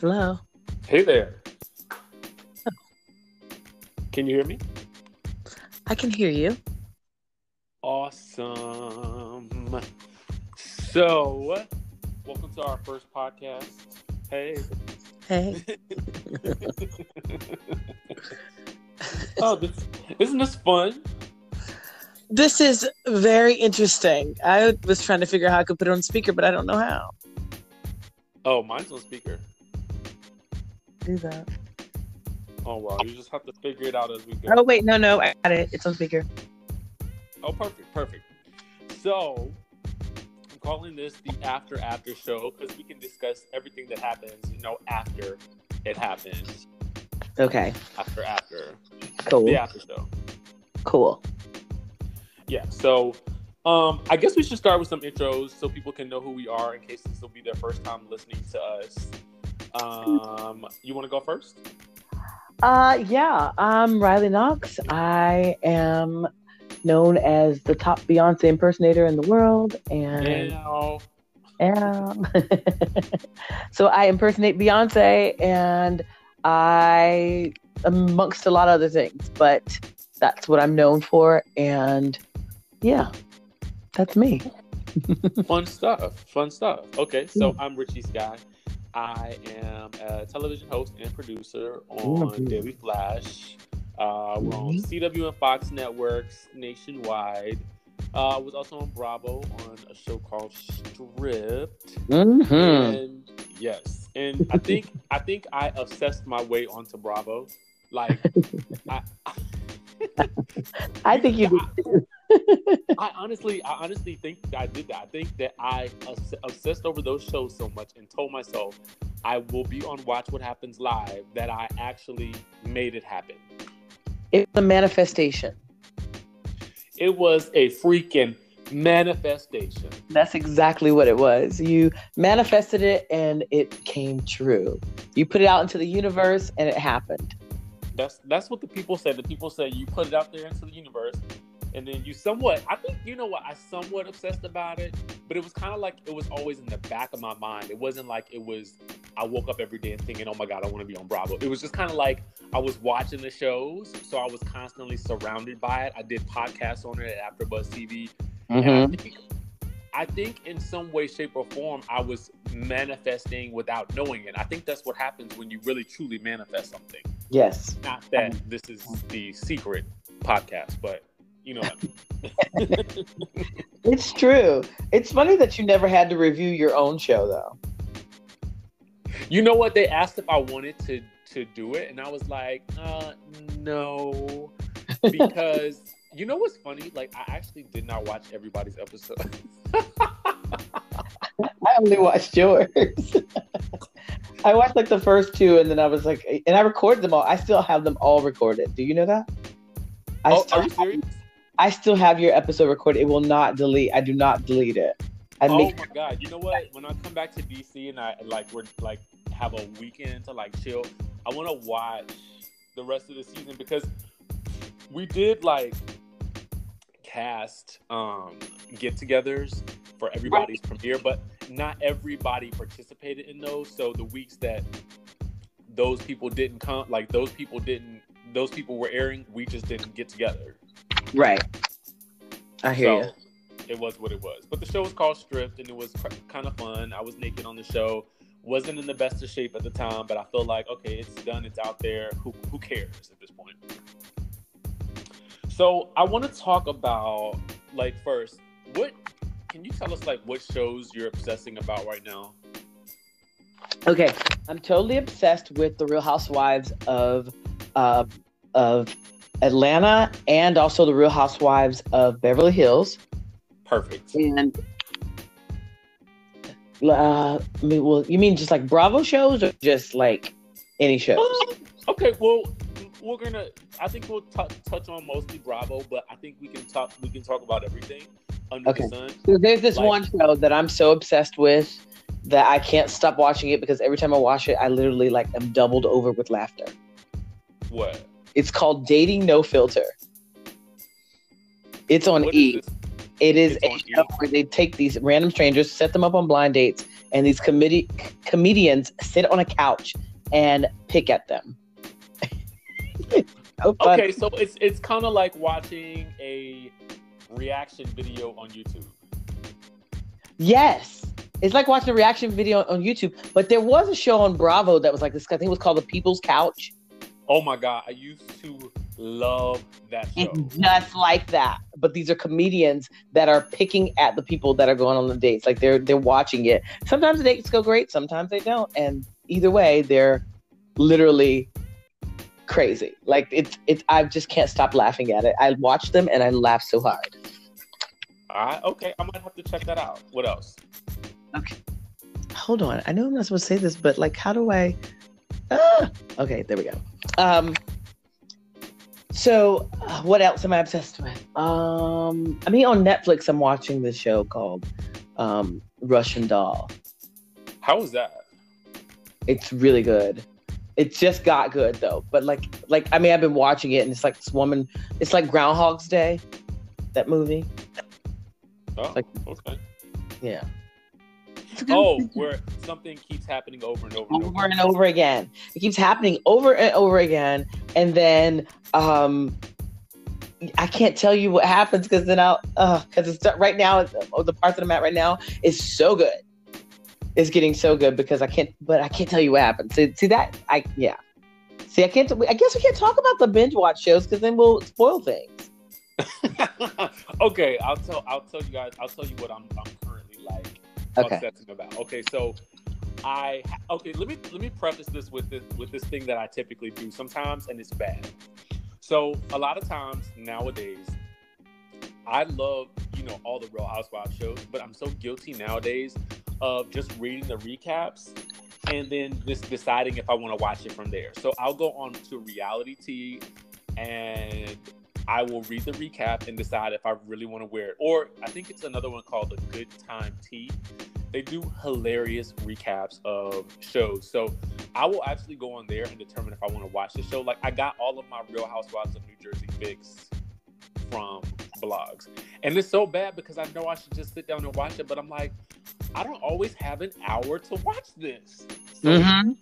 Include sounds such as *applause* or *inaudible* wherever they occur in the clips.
Hello. Hey there. Can you hear me? I can hear you. Awesome. So, welcome to our first podcast. Hey. Hey. *laughs* oh, this, isn't this fun? This is very interesting. I was trying to figure out how I could put it on speaker, but I don't know how. Oh, mine's on speaker. Do that. Oh wow, you just have to figure it out as we go. Oh wait, no, no, I got it. It's on speaker. Oh, perfect, perfect. So, I'm calling this the after after show because we can discuss everything that happens, you know, after it happens. Okay. After after Cool. the after show. Cool. Yeah. So, um, I guess we should start with some intros so people can know who we are in case this will be their first time listening to us. Um, you want to go first? Uh yeah, I'm Riley Knox. I am known as the top Beyonce impersonator in the world and. Um, *laughs* so I impersonate Beyonce and I amongst a lot of other things, but that's what I'm known for and yeah, that's me. *laughs* Fun stuff. Fun stuff. Okay, so I'm Richie Sky. I am a television host and producer on Mhm. Daily Flash. Uh, we're on CW and Fox networks nationwide. Uh, I was also on Bravo on a show called Stripped. Mm-hmm. And yes, and I think I think I obsessed my way onto Bravo. Like, *laughs* I, I think you *laughs* did. I honestly, I honestly think I did that. I think that I obsessed over those shows so much and told myself I will be on Watch What Happens Live that I actually made it happen. It's a manifestation. It was a freaking manifestation. That's exactly what it was. You manifested it and it came true. You put it out into the universe and it happened. That's that's what the people said. The people say you put it out there into the universe, and then you somewhat. I think you know what I somewhat obsessed about it, but it was kind of like it was always in the back of my mind. It wasn't like it was. I woke up every day and thinking, "Oh my god, I want to be on Bravo." It was just kind of like I was watching the shows, so I was constantly surrounded by it. I did podcasts on it at AfterBuzz TV, and I mm-hmm. think, I think in some way, shape, or form, I was manifesting without knowing it. I think that's what happens when you really truly manifest something. Yes. Not that um, this is the secret podcast, but you know, what It's true. It's funny that you never had to review your own show though. you know what? They asked if I wanted to to do it, and I was like, uh, no, because *laughs* you know what's funny? Like, I actually did not watch everybody's episode. *laughs* I only watched yours. *laughs* I watched like the first two, and then I was like, and I recorded them all. I still have them all recorded. Do you know that? I, oh, still, are you serious? I still have your episode recorded. It will not delete. I do not delete it. I Oh make my god! You know what? When I come back to DC and I like we're like have a weekend to like chill, I want to watch the rest of the season because we did like cast um get-togethers for everybody's premiere, but not everybody participated in those. So the weeks that those people didn't come, like those people didn't, those people were airing, we just didn't get together. Right. I hear So it was what it was. But the show was called Stripped, and it was kind of fun. I was naked on the show. Wasn't in the best of shape at the time, but I feel like okay, it's done. It's out there. Who who cares at this point? So I want to talk about like first, what can you tell us like what shows you're obsessing about right now? Okay, I'm totally obsessed with the Real Housewives of uh, of Atlanta and also the Real Housewives of Beverly Hills. Perfect. And uh, I mean, well, you mean just like Bravo shows or just like any shows? Um, okay, well, we're gonna. I think we'll t- touch on mostly Bravo, but I think we can talk. We can talk about everything under Okay. the sun. So there's this Like- one show that I'm so obsessed with that I can't stop watching it because every time I watch it, I literally like am doubled over with laughter. What? It's called Dating No Filter. It's on What is E. this? It is a show E! where they take these random strangers, set them up on blind dates, and these comedi- comedians sit on a couch and pick at them. *laughs* so. Okay, so it's it's kind of like watching a reaction video on YouTube. Yes. It's like watching a reaction video on YouTube. But there was a show on Bravo that was like this. I think it was called The People's Couch. Oh my god, I used to love that show. It's just like that. But these are comedians that are picking at the people that are going on the dates. Like they're they're watching it. Sometimes the dates go great, sometimes they don't. And either way, they're literally crazy. Like it's it's I just can't stop laughing at it. I watch them and I laugh so hard. All right, okay, I might have to check that out. What else? Okay. Hold on. I know I'm not supposed to say this, but like how do I ah! okay, there we go. Um so uh, what else am I obsessed with? Um I mean on Netflix I'm watching this show called um Russian Doll. How was that? It's really good. It just got good though. But like like I mean I've been watching it and it's like this woman it's like Groundhog's Day, that movie. Oh, Like- okay. Yeah. Oh, where something keeps happening over and over and over. over and over again. It keeps happening over and over again, and then um, I can't tell you what happens because then I'll because it's right now oh, the part that I'm at right now is so good. It's getting so good because I can't, but I can't tell you what happens. See, see that I yeah. See, I can't. I guess we can't talk about the binge watch shows because then we'll spoil things. *laughs* okay, I'll tell I'll tell you guys I'll tell you what I'm I'm currently like Okay. about. Okay, so I okay, let me let me preface this with this with this thing that I typically do sometimes and it's bad. So a lot of times nowadays I love, you know, all the Real Housewives shows, but I'm so guilty nowadays of just reading the recaps and then just deciding if I want to watch it from there. So I'll go on to Reality Tea and I will read the recap and decide if I really want to wear it. Or I think it's another one called the Good Time Tea. They do hilarious recaps of shows. So I will actually go on there and determine if I want to watch the show. Like I got all of my Real Housewives of New Jersey fix from blogs. And it's so bad because I know I should just sit down and watch it, but I'm like, I don't always have an hour to watch this. So Mm-hmm.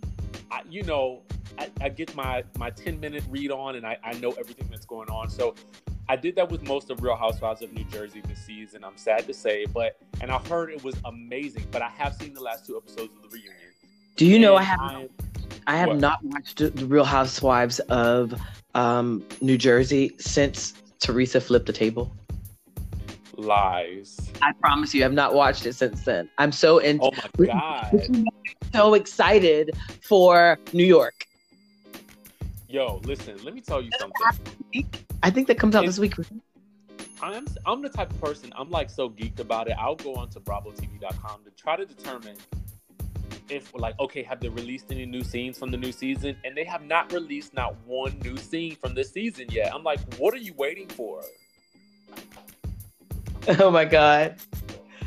I, you know, I, I get my my 10 minute read on and I, I know everything that's going on. So I did that with most of Real Housewives of New Jersey this season. I'm sad to say, but and I heard it was amazing. But I have seen the last two episodes of the reunion. Do you know I have I'm- I have What? not watched the Real Housewives of um, New Jersey since Teresa flipped the table. lies. I promise you, I've not watched it since then. I'm so in, Oh my god. So excited for New York. Yo, listen, let me tell you something. I think that comes out this week. I'm I'm the type of person I'm like so geeked about it. I'll go onto BravoTV.com to try to determine if like okay, have they released any new scenes from the new season? And they have not released not one new scene from this season yet. I'm like, what are you waiting for? *laughs* Oh my god,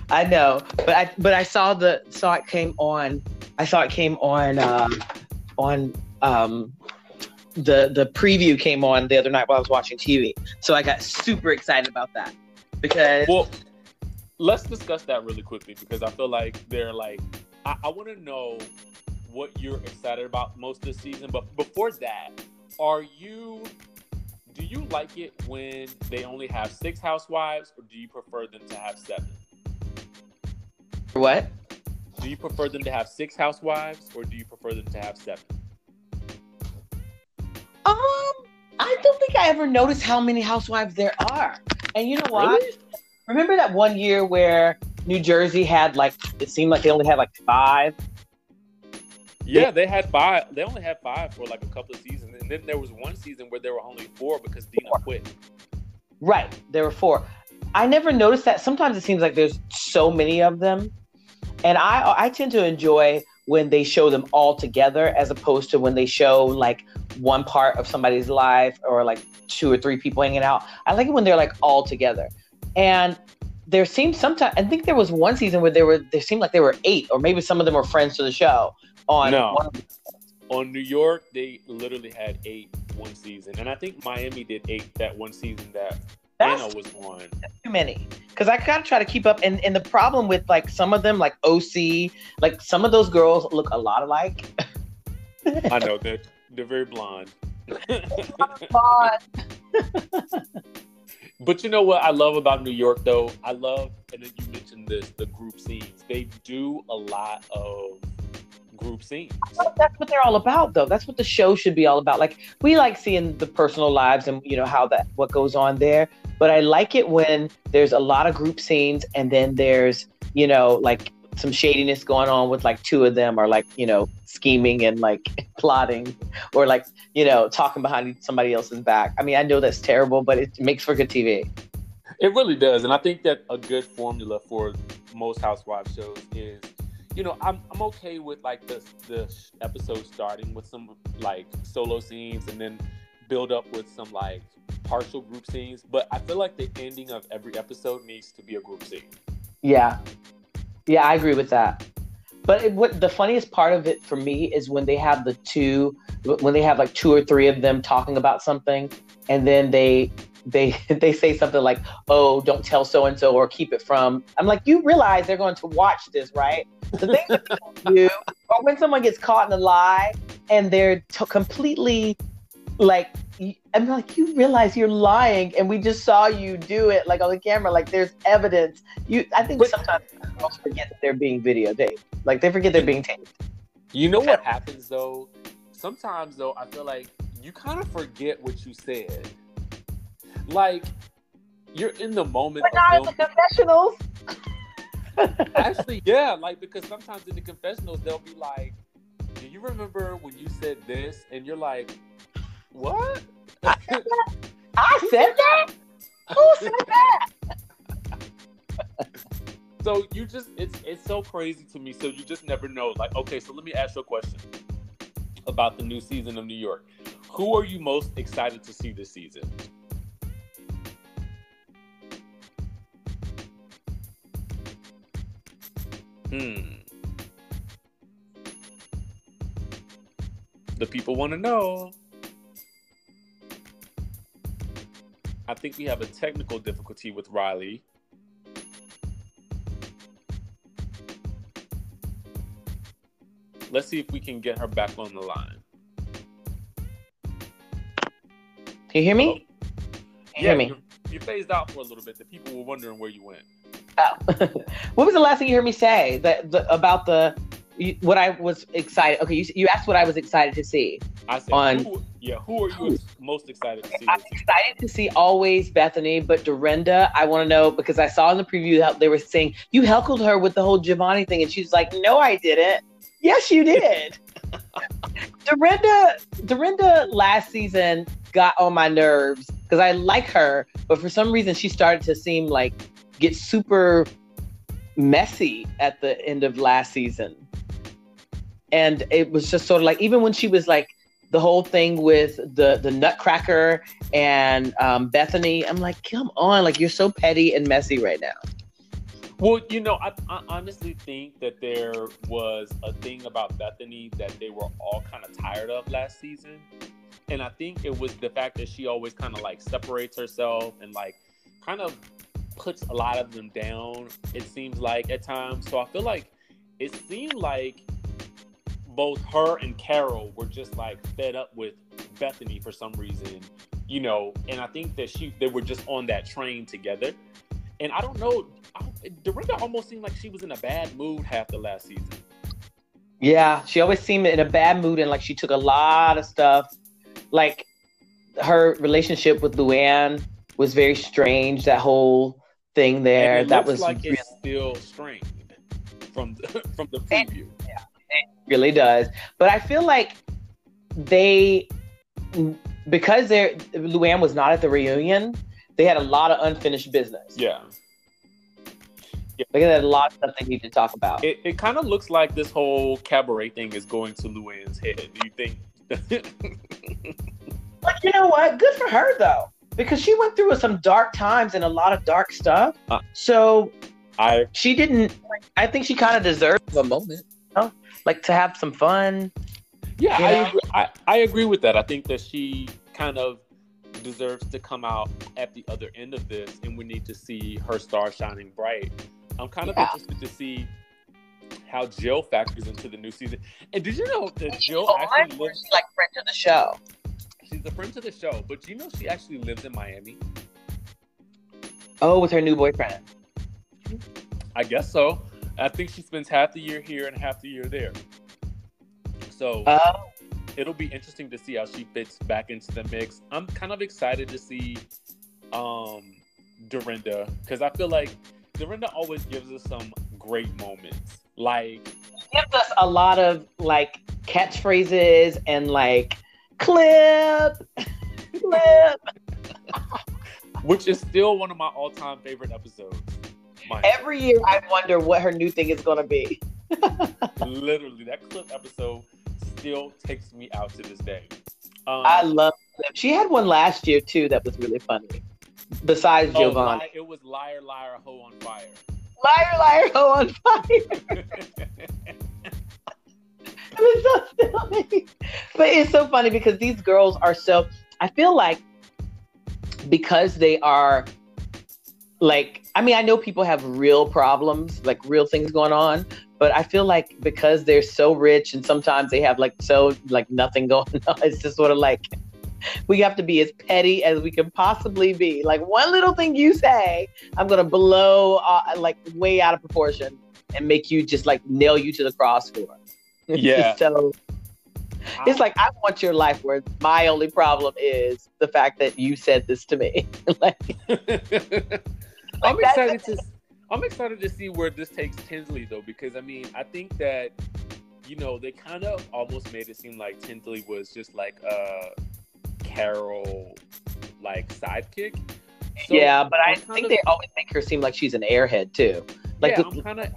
I know, but I but I saw the saw it came on. I saw it came on um, on um, the the preview came on the other night while I was watching TV. So I got super excited about that because Well, let's discuss that really quickly because I feel like they're like I, I want to know what you're excited about most this season. But before that, are you do you like it when they only have six housewives, or do you prefer them to have seven? what? Do you prefer them to have six housewives, or do you prefer them to have seven? Um, I don't think I ever noticed how many housewives there are. And you know what? Really? Remember that one year where New Jersey had like it seemed like they only had like five. Yeah, they had five. They only had five for like a couple of seasons, and then there was one season where there were only four because Dina quit. Right, there were four. I never noticed that. Sometimes it seems like there's so many of them, and I I tend to enjoy when they show them all together as opposed to when they show like one part of somebody's life or like two or three people hanging out. I like it when they're like all together, and there seemed sometimes I think there was one season where there were there seemed like there were eight or maybe some of them were friends to the show on No. one of the On New York, they literally had eight one season, and I think Miami did eight that one season that Anna was one. Too many. Because I gotta try to keep up, and and the problem with like some of them, like OC, like some of those girls look a lot alike. I know they're they're very blonde. *laughs* *laughs* but you know what I love about New York though? I love and then you mentioned this, the group scenes. They do a lot of group scenes. That's what they're all about though. That's what the show should be all about. Like we like seeing the personal lives and you know how that what goes on there. But I like it when there's a lot of group scenes and then there's, you know, like some shadiness going on with like two of them are like you know scheming and like *laughs* plotting or like you know talking behind somebody else's back. I mean i know that's terrible but it makes for good tv it really does and i think that a good formula for most housewives shows is you know i'm, I'm okay with like the, the episode starting with some like solo scenes and then build up with some like partial group scenes but i feel like the ending of every episode needs to be a group scene yeah yeah, I agree with that. But it, what the funniest part of it for me is when they have the two, when they have like two or three of them talking about something, and then they they *laughs* they say something like, "Oh, don't tell so and so," or "Keep it from." I'm like, you realize they're going to watch this, right? The thing *laughs* that do, or when someone gets caught in a lie and they're t- completely like I'm like, you realize you're lying, and we just saw you do it, like on the camera. Like there's evidence. You, I think but, sometimes girls forget that they're being videotaped. Like they forget they're being taped. You know what happens though? Sometimes though, I feel like you kind of forget what you said. Like you're in the moment. But not in the confessionals. *laughs* Actually, yeah, like because sometimes in the confessionals they'll be like, "Do you remember when you said this?" And you're like, "What?" I *laughs* said that. I said that. Who said that? *laughs* so you just it's it's so crazy to me. So you just never know. Like, okay, so let me ask you a question about the new season of New York. Who are you most excited to see this season? Hmm. The people want to know. I think we have a technical difficulty with Riley. Let's see if we can get her back on the line. Can you hear me? You yeah, hear me? You phased out for a little bit. The people were wondering where you went. Oh. *laughs* what was the last thing you heard me say that the, about the what I was excited? Okay, you, you asked what I was excited to see. I said, on, who, yeah, who are you most excited to see? I'm excited to see always Bethenny, but Dorinda, I want to know because I saw in the preview that they were saying you heckled her with the whole Giovanni thing, and she's like, "No, I didn't." Yes, you did. *laughs* Dorinda, Dorinda last season got on my nerves because I like her, but for some reason she started to seem like get super messy at the end of last season. And it was just sort of like even when she was like the whole thing with the the Nutcracker and um, Bethenny, I'm like, come on, like you're so petty and messy right now. Well, you know, I, I, honestly think that there was a thing about Bethenny that they were all kind of tired of last season. And I think it was the fact that she always kind of like separates herself and like kind of puts a lot of them down, it seems like at times. So I feel like it seemed like both her and Carol were just like fed up with Bethenny for some reason, you know, and I think that she they were just on that train together. And I don't know, Dorinda almost seemed like she was in a bad mood half the last season. Yeah, she always seemed in a bad mood and like she took a lot of stuff. Like her relationship with Luann was very strange. That whole thing there, that was like really... it's still strained from the, *laughs* from the preview. it really does. But I feel like they because they're Luann was not at the reunion. They had a lot of unfinished business. Yeah. Yeah. Look at that, a lot of stuff they need to talk about. It, it kind of looks like this whole cabaret thing is going to Luann's head. Do you think? *laughs* but you know what? Good for her though, because she went through some dark times and a lot of dark stuff. Uh, so I she didn't. I think she kind of deserves a moment, you know? Like to have some fun. Yeah, I agree, I, I agree with that. I think that she kind of deserves to come out at the other end of this, and we need to see her star shining bright. I'm kind of Yeah. interested to see how Jill factors into the new season. And did you know that Jill Oh, actually lives? like friend of the show. She's a friend to the show, but do you know she actually lives in Miami? Oh, with her new boyfriend. I guess so. I think she spends half the year here and half the year there. So Oh, it'll be interesting to see how she fits back into the mix. I'm kind of excited to see um Dorinda because I feel like Dorinda always gives us some great moments. Like gives us a lot of like catchphrases and like clip, *laughs* clip. *laughs* which is still one of my all-time favorite episodes. Every year, I wonder what her new thing is going to be. literally that clip episode still takes me out to this day. Um, I love clip. She had one last year too that was really funny. Besides oh, Giovanni, it was liar, liar, hoe on fire. liar, liar, ho on fire. *laughs* *laughs* It was so silly. But it's so funny because these girls are so. I feel like because they are like. I mean, I know people have real problems, like real things going on, but I feel like because they're so rich and sometimes they have like so like nothing *laughs* going on, it's just sort of like we have to be as petty as we can possibly be. Like one little thing you say, I'm gonna blow uh, like way out of proportion and make you just like nail you to the cross for. It's *laughs* Yeah. just so it's like I want your life where my only problem is the fact that you said this to me. *laughs* like I'm Like, excited to. I'm excited to see where this takes Tinsley though, because I mean, I think that you know they kind of almost made it seem like Tinsley was just like a Carol like sidekick. So yeah, but I I'm kind think of- they always make her seem like she's an airhead too. Like yeah, the- I'm kind of,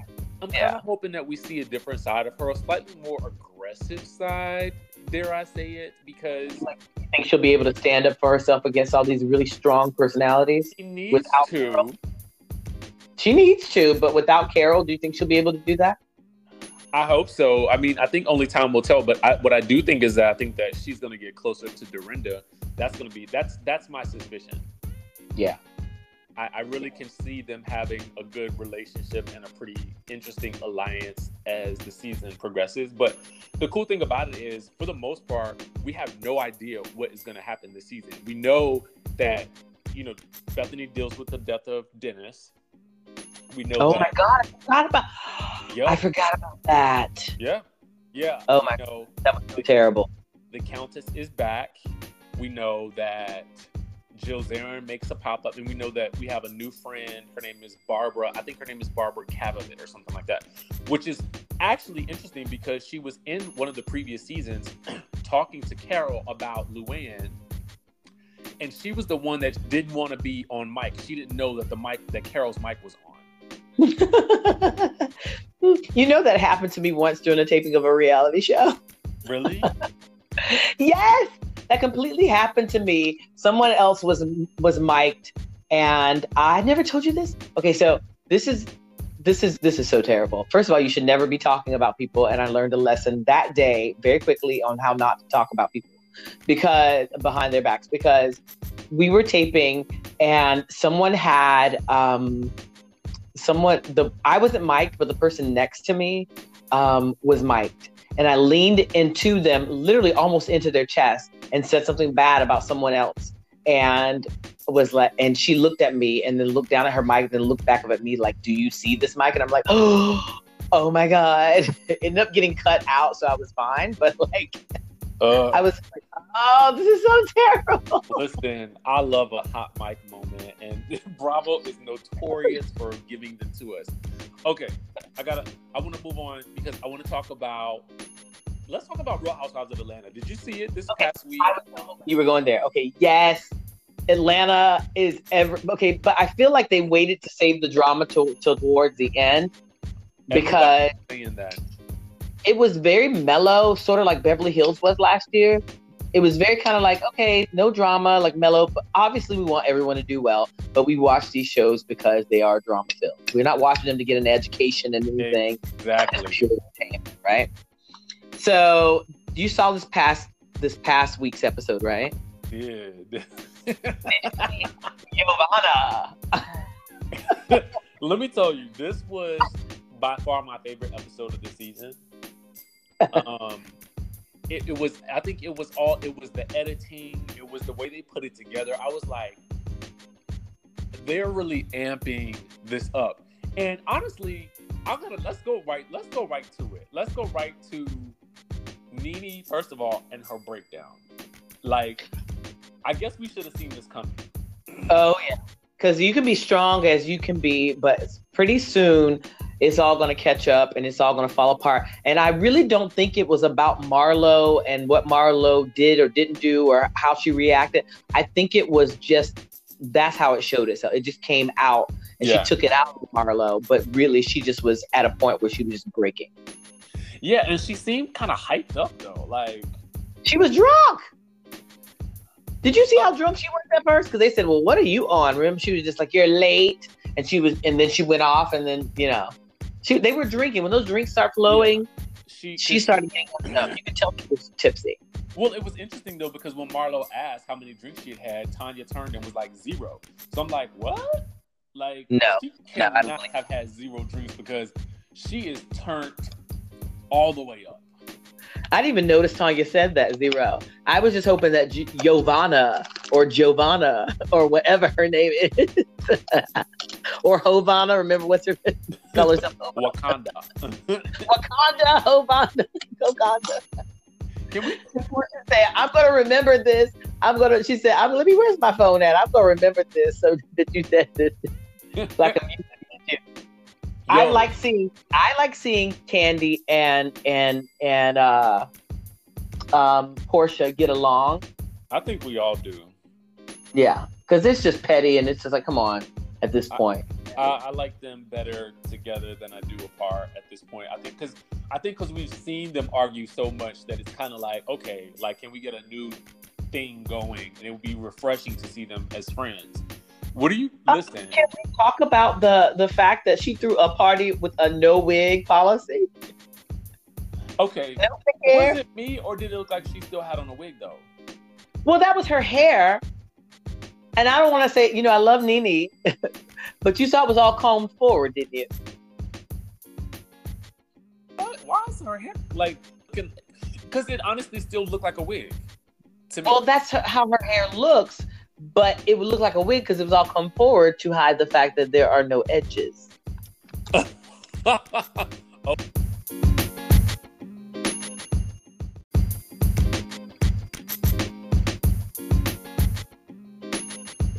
I'm Yeah. kind of hoping that we see a different side of her, a slightly more aggressive side. Dare I say it? Because I think she'll be able to stand up for herself against all these really strong personalities. she needs Without to. Carol. She needs to, but without Carol, do you think she'll be able to do that? I hope so. I mean, I think only time will tell. But I, what I do think is that I think that she's going to get closer to Dorinda. That's going to be that's that's my suspicion. Yeah. I, I really can see them having a good relationship and a pretty interesting alliance as the season progresses. But the cool thing about it is, for the most part, we have no idea what is going to happen this season. We know that you know Bethenny deals with the death of Dennis. We know. Oh that, my god, I forgot about Yup. I forgot about that. Yeah, yeah. Oh my know, That was so terrible. the Countess is back. We know that Jill Zarin makes a pop up, and we know that we have a new friend. Her name is Barbara. I think her name is Barbara Kavovit or something like that, which is actually interesting because she was in one of the previous seasons *clears throat* talking to Carol about Luann. And she was the one that didn't want to be on mic. She didn't know that the mic, that Carol's mic was on. *laughs* you know that happened to me once during the taping of a reality show. Really? *laughs* yes, that completely happened to me. Someone else was was mic'd, and I never told you this. Okay, so this is this is this is so terrible. First of all, you should never be talking about people, and I learned a lesson that day very quickly on how not to talk about people because behind their backs because we were taping and someone had um someone the I wasn't mic'd, but the person next to me um was mic'd and I leaned into them, literally almost into their chest, and said something bad about someone else. And was like, and she looked at me and then looked down at her mic, then looked back up at me like, "Do you see this mic?" And I'm like, "Oh, *gasps* oh my god!" *laughs* Ended up getting cut out, so I was fine. *laughs* But like, Uh, I was like, "Oh, this is so terrible." *laughs* Listen, I love a hot mic moment, and *laughs* Bravo is notorious for giving them to us. Okay, I gotta. I want to move on because I want to talk about. Let's talk about Real Housewives of Atlanta. Did you see it this Okay, past week? You were going there. Okay, yes. Atlanta is ever okay, but I feel like they waited to save the drama till till towards the end because it was very mellow, sort of like Beverly Hills was last year. It was very kind of like, okay, no drama, like mellow. But obviously, we want everyone to do well, but we watch these shows because they are drama filled. We're not watching them to get an education and anything. Exactly. Right? So you saw this past this past week's episode, right? Yeah. *laughs* Giovanna. *laughs* Let me tell you, this was by far my favorite episode of the season. *laughs* Um, it, it was. I think it was all. It was the editing. It was the way they put it together. I was like, they're really amping this up. And honestly, I'm gonna let's go right. Let's go right to it. Let's go right to Nene first of all and her breakdown. Like, I guess we should have seen this coming. Oh yeah, because you can be strong as you can be, but pretty soon it's all going to catch up and it's all going to fall apart. And I really don't think it was about Marlo and what Marlo did or didn't do or how she reacted. I think it was just that's how it showed itself. It just came out and Yeah. she took it out of Marlo, but really she just was at a point where she was just breaking. Yeah, and she seemed kind of hyped up though. Like, She was drunk. Did you see how drunk she was at first? Because they said, "Well, what are you on?" Remember, she was just like, "You're late," and she was, and then she went off, and then you know, she they were drinking. When those drinks start flowing, she she started getting up. You could tell she was tipsy. Well, it was interesting though because when Marlo asked how many drinks she had had, Tanya turned and was like zero. So I'm like, what? Like, No. she No, I cannot don't believe have had zero drinks because she is turned all the way up. I didn't even notice Tanya said that zero. I was just hoping that G- Giovanna or Giovanna or whatever her name is, *laughs* or Hovana. Remember what's her *laughs* colors? Wakanda. *laughs* Wakanda, Hovana, Wakanda. Can we? Said, I'm gonna remember this. I'm gonna she said, I'm let me where's my phone at? I'm gonna remember this so that you said this like a music video. I like seeing I like seeing Kandi and and and uh um Porsha get along. I think we all do. Yeah. Cause it's just petty and it's just like, come on, at this I- point. I, I like them better together than I do apart at this point. I think because I think because we've seen them argue so much that it's kind of like okay, like can we get a new thing going? And it would be refreshing to see them as friends. What are you Uh. Can we talk about the the fact that she threw a party with a no wig policy? Okay, No was it me or did it look like she still had on a wig though? Well, that was her hair. And I don't want to say, you know, I love Nene, *laughs* but you saw it was all combed forward, didn't you? What? Why is her hair like? Because it honestly still looked like a wig to me. Well, that's her, how her hair looks, but it would look like a wig because it was all come forward to hide the fact that there are no edges. *laughs* oh.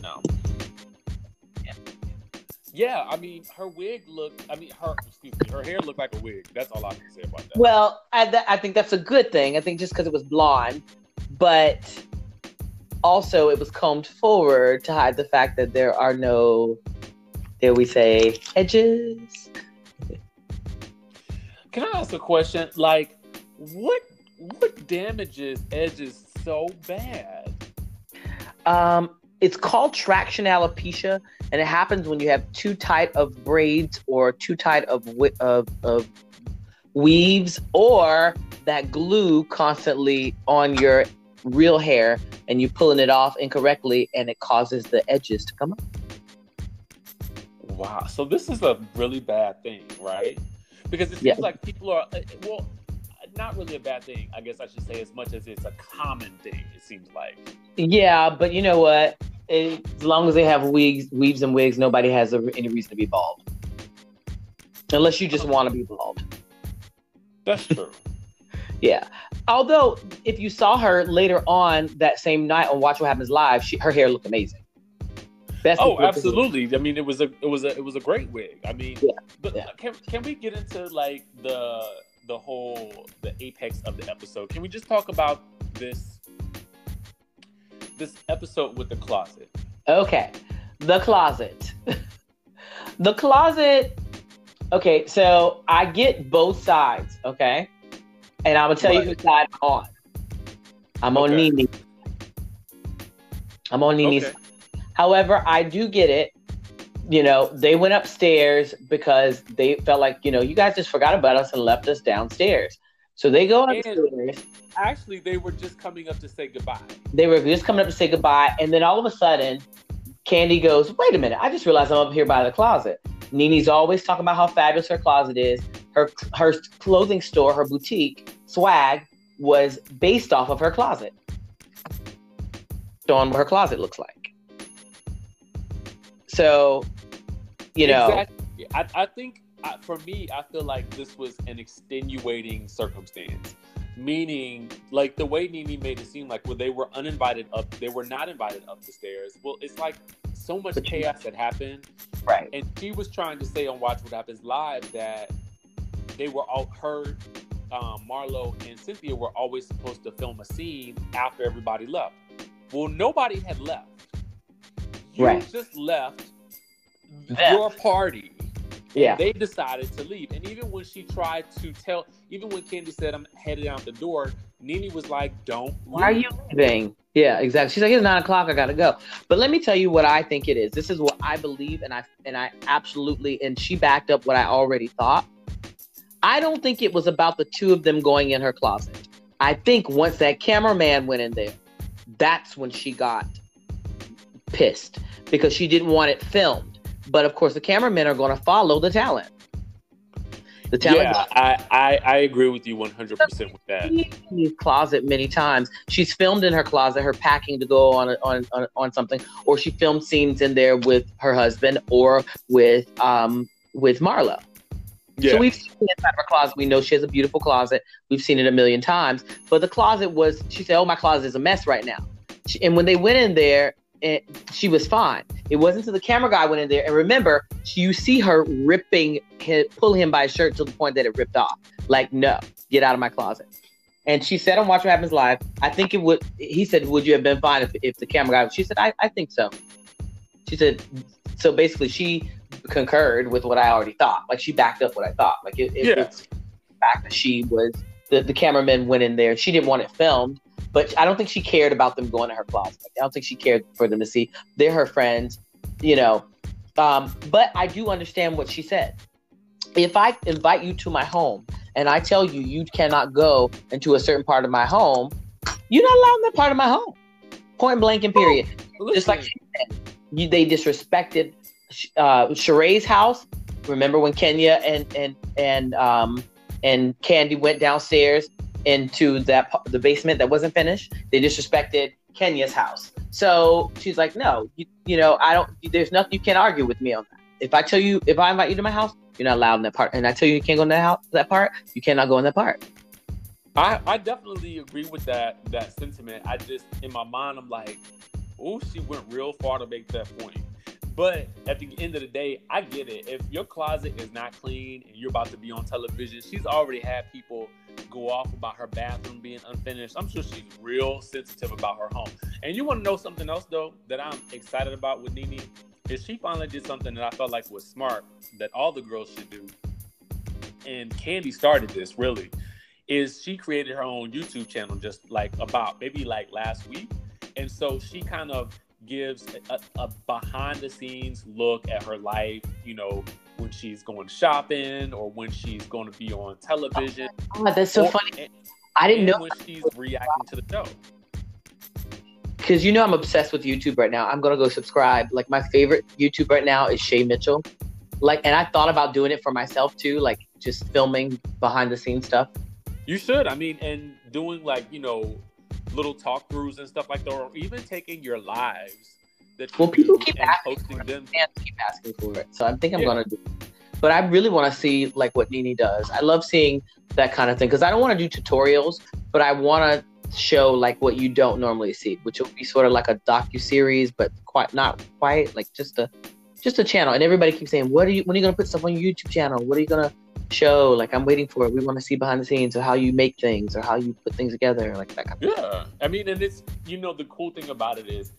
No. Yeah, I mean, her wig looked. I mean, her excuse me, her hair looked like a wig. That's all I can say about that. Well, I, th- I think that's a good thing. I think just because it was blonde, but also it was combed forward to hide the fact that there are no, dare we say, edges. Can I ask a question? Like, what what damages edges so bad? Um, it's called traction alopecia, and it happens when you have too tight of braids or too tight of of, of weaves, or that glue constantly on your real hair, and you're pulling it off incorrectly, and it causes the edges to come up. Wow. So this is a really bad thing, right? Because it seems Yeah. like people are uh, well, not really a bad thing. I guess I should say as much as it's a common thing. It seems like. Yeah, but you know what? As long as they have wigs, weaves and wigs, nobody has a, any reason to be bald, unless you just want to be bald. That's true. *laughs* Yeah. Although, if you saw her later on that same night on Watch What Happens Live, she, her hair looked amazing. Best oh, absolutely. I mean, it was a it was a it was a great wig. I mean, Yeah, but yeah. can can we get into like the the whole the apex of the episode? Can we just talk about this this episode with the closet? Okay. The closet. *laughs* the closet. Okay, so I get both sides, okay? And I'm going to tell you Right. whose side I'm on. I'm on Okay. Nene. I'm on Nene's Okay. However, I do get it. You know, they went upstairs because they felt like, you know, you guys just forgot about us and left us downstairs. So they go And- upstairs. Actually, they were just coming up to say goodbye. They were just coming up to say goodbye, and then all of a sudden, Kandi goes, "Wait a minute! I just realized I'm up here by the closet." Nene's always talking about how fabulous her closet is. Her her clothing store, her boutique, Swag, was based off of her closet. Showing what her closet looks like. So, you know, Exactly. I, I think I, for me, I feel like this was an extenuating circumstance. Meaning, like the way Nene made it seem like, well, they were uninvited up, they were not invited up the stairs. Well, it's like so much chaos had happened, right? and she was trying to say on Watch What Happens Live that they were all her, um, Marlo and Cynthia were always supposed to film a scene after everybody left. Well, nobody had left. You Right. just left Them. your party. Yeah. They decided to leave. And even when she tried to tell, even when Kandi said, I'm headed out the door, Nene was like, Don't. Why are leave." you leaving? Yeah, exactly. She's like, it's nine o'clock. I gotta go. But let me tell you what I think it is. This is what I believe, and I and I absolutely and she backed up what I already thought. I don't think it was about the two of them going in her closet. I think once that cameraman went in there, that's when she got pissed because she didn't want it filmed. But of course, the cameramen are going to follow the talent. The talent Yeah, I, I, I agree with you 100% with that. closet many times. She's filmed in her closet, her packing to go on on on, on something, or she filmed scenes in there with her husband or with um with Marlo. Yeah. So we've seen the inside of her closet. We know she has a beautiful closet. We've seen it a million times. But the closet was, she said, "Oh, my closet is a mess right now." She, and when they went in there, it, she was fine. It wasn't until the camera guy went in there. And remember, she- you see her ripping, him, pull him by his shirt to the point that it ripped off. Like, no, get out of my closet. And she said on Watch What Happens Live, I think it would, he said, would you have been fine if, if the camera guy, she said, I, I think so. She said, so basically she concurred with what I already thought. Like she backed up what I thought. Like it, it, Yeah. it's the fact that she was, the, the cameraman went in there. She didn't want it filmed, but I don't think she cared about them going to her closet. Like, I don't think she cared for them to see. They're her friends, you know. Um, but I do understand what she said. If I invite you to my home and I tell you you cannot go into a certain part of my home, you're not allowed in that part of my home. Point blank and period. Just like she said, you, they disrespected uh, Sheree's house. Remember when Kenya and and and um and Kandi went downstairs into that the basement that wasn't finished? They disrespected Kenya's house. So she's like, no, you, you know, I don't. There's nothing you can't argue with me on that. If I tell you, if I invite you to my house, you're not allowed in that part, and I tell you you can't go in that house, that part, you cannot go in that part. I, I definitely agree with that that sentiment. I just in my mind I'm like, oh, she went real far to make that point. But at the end of the day, I get it. If your closet is not clean and you're about to be on television, she's already had people go off about her bathroom being unfinished. I'm sure she's real sensitive about her home. And you want to know something else though that I'm excited about with Nene is she finally did something that I felt like was smart that all the girls should do. And Kandi started this really is she created her own YouTube channel just like about maybe like last week. And so she kind of gives a, a behind the scenes look at her life, you know, when she's going shopping or when she's going to be on television. Oh, that's so or- funny. and- I didn't know when she's reacting to the show. because you know I'm obsessed with YouTube right now. I'm gonna go subscribe. Like my favorite YouTube right now is Shay Mitchell. Like, and I thought about doing it for myself too, like just filming behind the scenes stuff. You should. I mean, and doing like, you know, little talk throughs and stuff like that, or even taking your lives that Well, people keep asking for it. them. Fans keep asking for it, so I think I'm Yeah. gonna do. it. But I really want to see like what Nene does. I love seeing that kind of thing because I don't want to do tutorials, but I want to show like what you don't normally see, which will be sort of like a docu series, but quite not quite like just a just a channel. And everybody keeps saying, "What are you? When are you gonna put stuff on your YouTube channel? What are you gonna show?" Like I'm waiting for it. We want to see behind the scenes or how you make things or how you put things together, like that kind of. Yeah, I mean, and it's you know the cool thing about it is,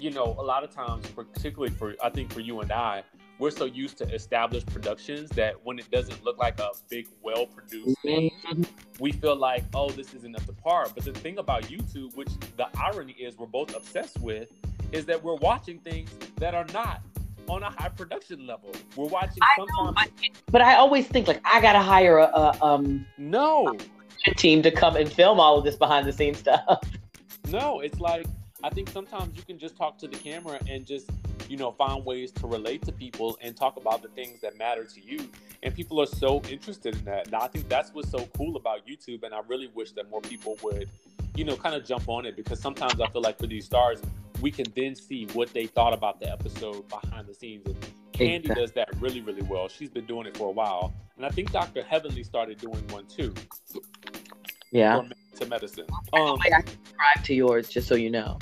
you know, a lot of times, particularly for I think for you and I, we're so used to established productions that when it doesn't look like a big, well-produced thing, Mhm. we feel like, oh, this isn't up to par. But the thing about YouTube, which the irony is we're both obsessed with, is that we're watching things that are not on a high production level. We're watching I know, sometimes. But I always think like I gotta hire a, a um no, team to come and film all of this behind the scenes stuff. No, it's like I think sometimes you can just talk to the camera and just you know find ways to relate to people and talk about the things that matter to you and people are so interested in that and i think that's what's so cool about youtube and i really wish that more people would you know kind of jump on it because sometimes i feel like for these stars we can then see what they thought about the episode behind the scenes and Kandi exactly. does that really really well she's been doing it for a while and i think dr heavenly started doing one too yeah to medicine um i subscribe to yours just so you know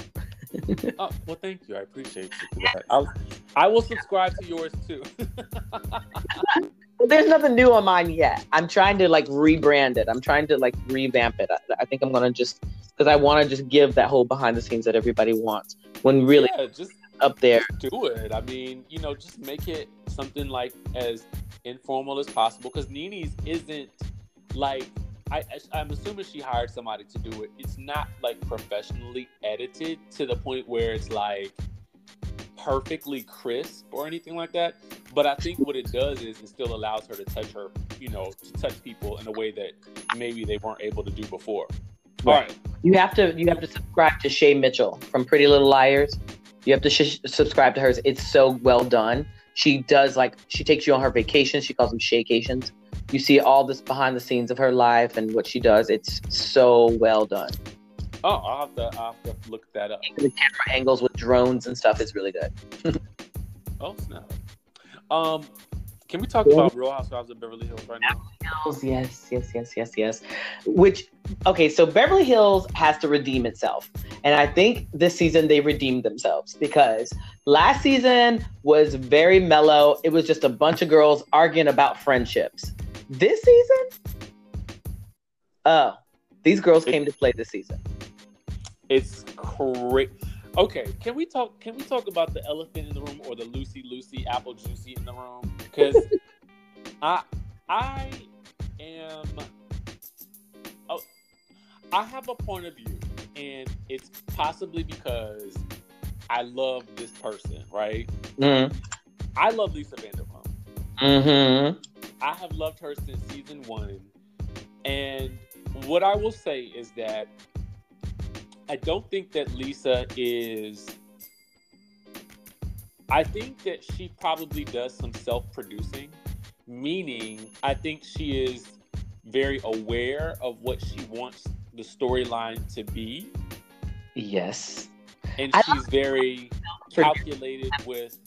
*laughs* oh, well, thank you. I appreciate you for that. I'll, I will subscribe to yours too. *laughs* there's nothing new on mine yet. I'm trying to like rebrand it. I'm trying to like revamp it. I, I think I'm gonna just because I want to just give that whole behind the scenes that everybody wants. When really, yeah, just up there, do it. I mean, you know, just make it something like as informal as possible. Because NeNe's isn't like I, I'm assuming she hired somebody to do it. It's not like professionally edited to the point where it's like perfectly crisp or anything like that. But I think what it does is it still allows her to touch her, you know, to touch people in a way that maybe they weren't able to do before. Right. All right. You have to you have to subscribe to Shay Mitchell from Pretty Little Liars. You have to sh- subscribe to hers. It's so well done. She does like she takes you on her vacations. She calls them shaycations you see all this behind the scenes of her life and what she does. It's so well done. Oh, I'll have to, I'll have to look that up. The camera angles with drones and stuff is really good. *laughs* oh snap! Um, can we talk yeah. about Real Housewives of Beverly Hills right now? Beverly Hills, yes, yes, yes, yes, yes. Which, okay, so Beverly Hills has to redeem itself, and I think this season they redeemed themselves because last season was very mellow. It was just a bunch of girls arguing about friendships. This season? Oh, these girls came to play this season. It's crazy. Okay, can we talk? Can we talk about the elephant in the room or the Lucy Lucy apple juicy in the room? Because *laughs* I I am. Oh, I have a point of view, and it's possibly because I love this person, right? Mm-hmm. I love Lisa Vanderpump. Mm-hmm. I have loved her since season one. And what I will say is that I don't think that Lisa is. I think that she probably does some self producing, meaning I think she is very aware of what she wants the storyline to be. Yes. And she's very calculated with,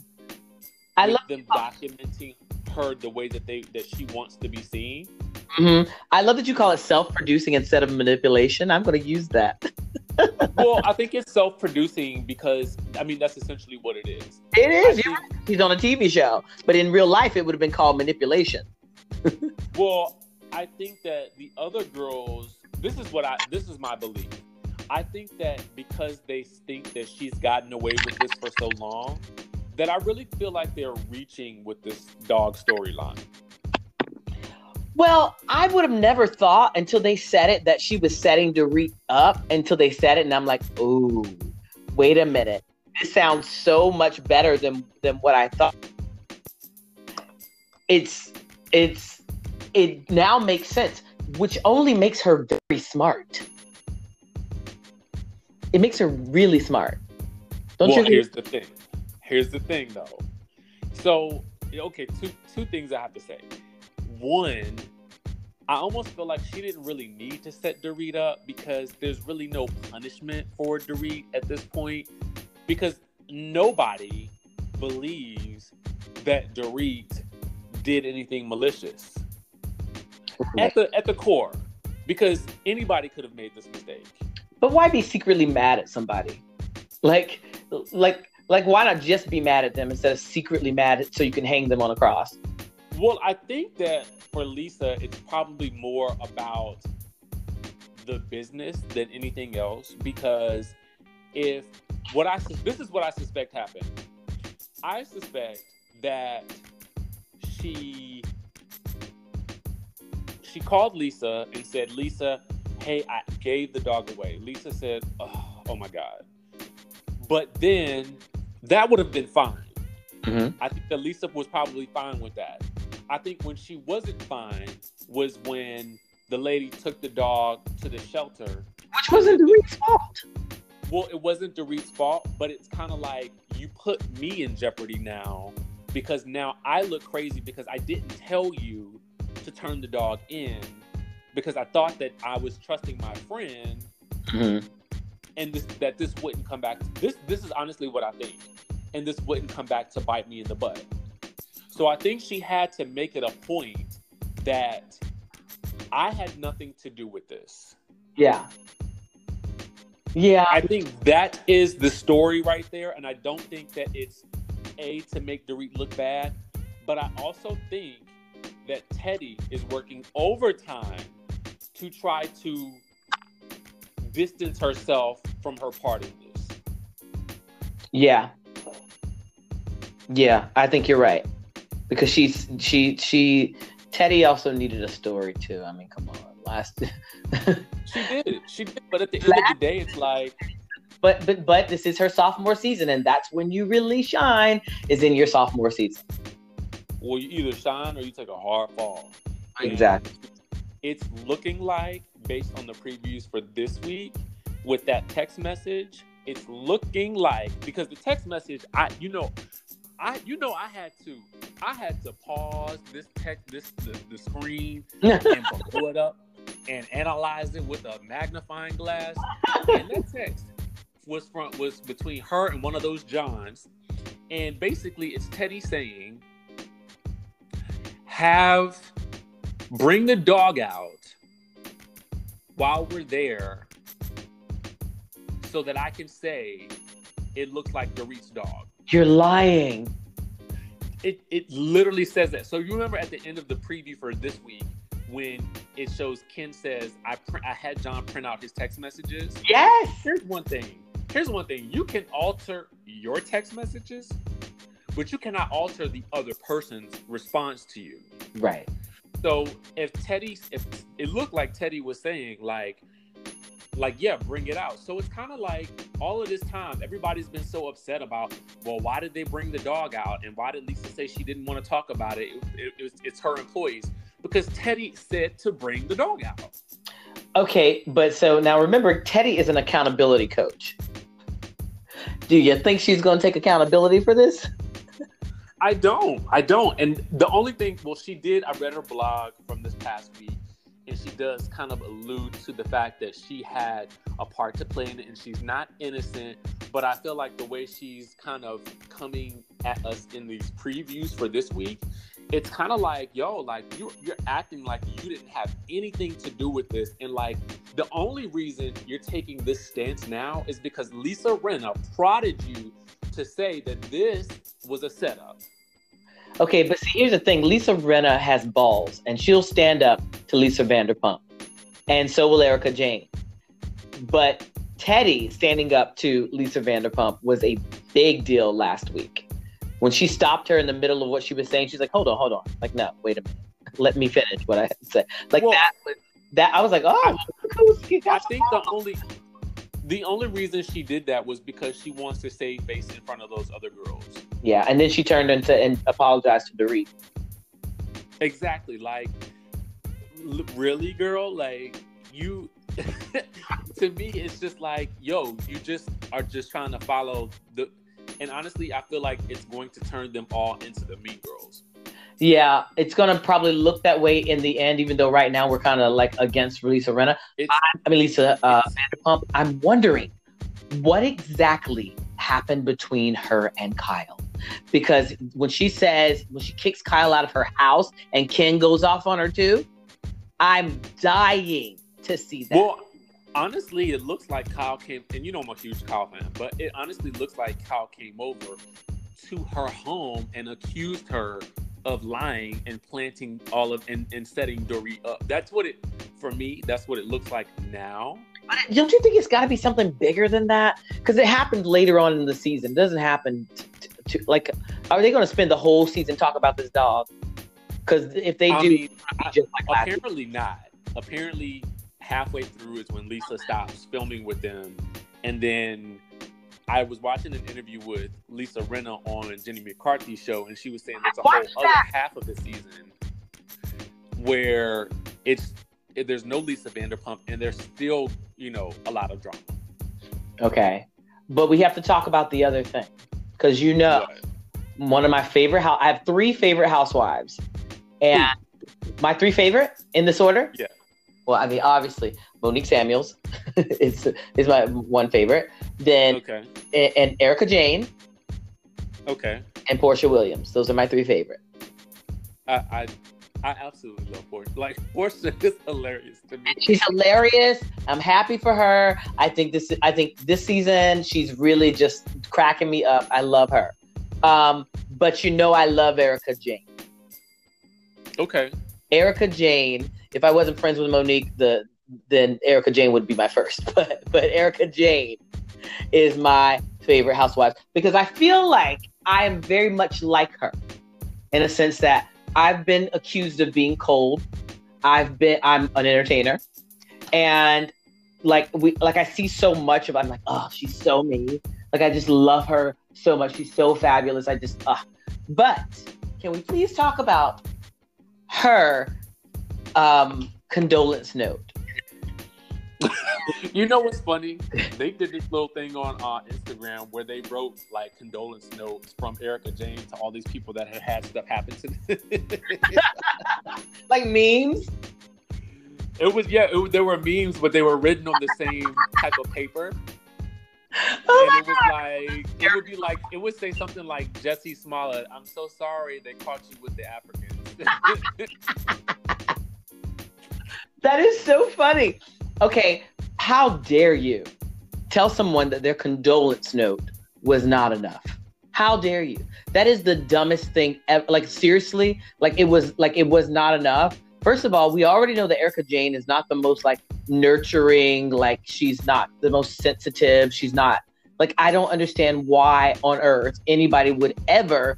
I love them documenting her the way that they that she wants to be seen. Mm-hmm. I love that you call it self-producing instead of manipulation. I'm going to use that. *laughs* well, I think it's self-producing because I mean that's essentially what it is. It is. Think, He's on a TV show, but in real life, it would have been called manipulation. *laughs* well, I think that the other girls. This is what I. This is my belief. I think that because they think that she's gotten away with this for so long, that I really feel like they're reaching with this dog storyline. Well, I would have never thought until they said it that she was setting Dorit up until they said it, and I'm like, ooh, wait a minute. This sounds so much better than than what I thought. It's it's it now makes sense, which only makes her very smart. It makes her really smart. Don't well, you? Here's the thing. Here's the thing, though. So, okay, two two things I have to say. One, I almost feel like she didn't really need to set Dorit up because there's really no punishment for Dorit at this point because nobody believes that Dorit did anything malicious *laughs* at the at the core because anybody could have made this mistake. But why be secretly mad at somebody? Like like like, why not just be mad at them instead of secretly mad so you can hang them on a cross? Well, I think that for Lisa, it's probably more about the business than anything else because if what I this is what I suspect happened. I suspect that she she called Lisa and said, "Lisa, hey, I gave the dog away." Lisa said, "Oh, oh my god." But then that would have been fine. Mm-hmm. I think that Lisa was probably fine with that. I think when she wasn't fine was when the lady took the dog to the shelter. Which wasn't Dorit's fault. Well, it wasn't Dorit's fault, but it's kind of like you put me in jeopardy now because now I look crazy because I didn't tell you to turn the dog in because I thought that I was trusting my friend Mm-hmm. and this that this wouldn't come back. This this is honestly what I think, and this wouldn't come back to bite me in the butt. So I think she had to make it a point that I had nothing to do with this. Yeah. Yeah. I think that is the story right there, and I don't think that it's a to make Dorit look bad, but I also think that Teddi is working overtime to try to distance herself from her part in this. Yeah. Yeah, I think you're right. Because she's she she Teddi also needed a story too. I mean, come on. Last *laughs* She did, she did, but at the end of the day, it's like But but but this is her sophomore season and that's when you really shine is in your sophomore season. well, you either shine or you take a hard fall. And Exactly. It's looking like, based on the previews for this week, with that text message, it's looking like because the text message, I you know, I you know I had to I had to pause this text this the, the screen *laughs* and blow it up and analyze it with a magnifying glass. And that text was from was between her and one of those Johns, and basically it's Teddi saying, "Have bring the dog out while we're there, so that I can say it looks like Dorit's dog." You're lying. It it literally says that. So you remember at the end of the preview for this week when it shows Ken says I pr- I had John print out his text messages. Yes. Here's one thing. Here's one thing. You can alter your text messages, but you cannot alter the other person's response to you. Right. So if Teddi, if it looked like Teddi was saying like, like yeah, bring it out. So it's kind of like all of this time, everybody's been so upset about, well, why did they bring the dog out, and why did Lisa say she didn't want to talk about it? It, it, was, it's her employees because Teddi said to bring the dog out. Okay, but so now remember Teddi is an accountability coach. Do you think she's going to take accountability for this? I don't. I don't. And the only thing, well, she did. I read her blog from this past week, and she does kind of allude to the fact that she had a part to play in it, and she's not innocent. But I feel like the way she's kind of coming at us in these previews for this week, it's kind of like, yo, like you're you're acting like you didn't have anything to do with this, and like the only reason you're taking this stance now is because Lisa Rinna prodded you to say that this was a setup. Okay, but see, here's the thing: Lisa Rinna has balls, and she'll stand up to Lisa Vanderpump, and so will Erika Jayne. But Teddi standing up to Lisa Vanderpump was a big deal last week. When she stopped her in the middle of what she was saying, she's like, "Hold on, hold on!" Like, no, wait a minute, let me finish what I had to say. Like Well, that. Was, that I was like, "Oh, I I think the only the only reason she did that was because she wants to save face in front of those other girls. Yeah." And then she turned into and apologized to Dorit. Exactly. Like, really, girl? Like, you. *laughs* to me, it's just like, yo, you just are just trying to follow the. And honestly, I feel like it's going to turn them all into the Mean Girls. Yeah, it's gonna probably look that way in the end, even though right now we're kind of like against Lisa Rinna. It's, I mean, Lisa uh, Vanderpump. I'm wondering what exactly happened between her and Kyle, because when she says when she kicks Kyle out of her house and Ken goes off on her too, I'm dying to see that. Well, honestly, it looks like Kyle came, and you know I'm a huge Kyle fan, but it honestly looks like Kyle came over to her home and accused her of lying and planting all of and, and setting Dorit up. That's what it for me. That's what it looks like now. But don't you think it's got to be something bigger than that? Because it happened later on in the season. It doesn't happen to, to, like. Are they going to spend the whole season talk about this dog? Because if they I do, mean, like apparently not. Apparently, halfway through is when Lisa stops filming with them, and then I was watching an interview with Lisa Rinna on Jenny McCarthy's show, and she was saying there's a whole Watch other half of the season where it's there's no Lisa Vanderpump, and there's still you know a lot of drama. Okay, but we have to talk about the other thing because you know what? one of my favorite house. I have three favorite housewives, and hmm. my three favorite in this order. Yeah. Well, I mean, obviously Monique Samuels *laughs* is is my one favorite. Then okay, and, and Erika Jayne. Okay. And Porsha Williams. Those are my three favorite. I, I I absolutely love Porsha. Like Porsha is hilarious to me. She's hilarious. I'm happy for her. I think this. I think this season she's really just cracking me up. I love her. Um, but you know, I love Erika Jayne. Okay. Erika Jayne. If I wasn't friends with Monique, the then Erika Jayne would be my first. *laughs* But but Erika Jayne is my favorite housewife because I feel like I am very much like her in a sense that I've been accused of being cold. I've been I'm an entertainer. And like we like I see so much of I'm like, oh, she's so me. Like I just love her so much. She's so fabulous. I just uh but can we please talk about her um condolence note? *laughs* you know what's funny? They did this little thing on uh, Instagram where they wrote like condolence notes from Erika Jayne to all these people that had had stuff happen to them. *laughs* like memes. It was yeah. It, there were memes, but they were written on the same type of paper. *laughs* Oh and it was God. like it would be like it would say something like Jussie Smollett, I'm so sorry they caught you with the Africans. that is so funny. Okay, how dare you tell someone that their condolence note was not enough? How dare you? That is the dumbest thing ever. Like seriously, like it was like it was not enough. First of all, we already know that Erika Jayne is not the most like nurturing, like she's not the most sensitive. She's not like I don't understand why on earth anybody would ever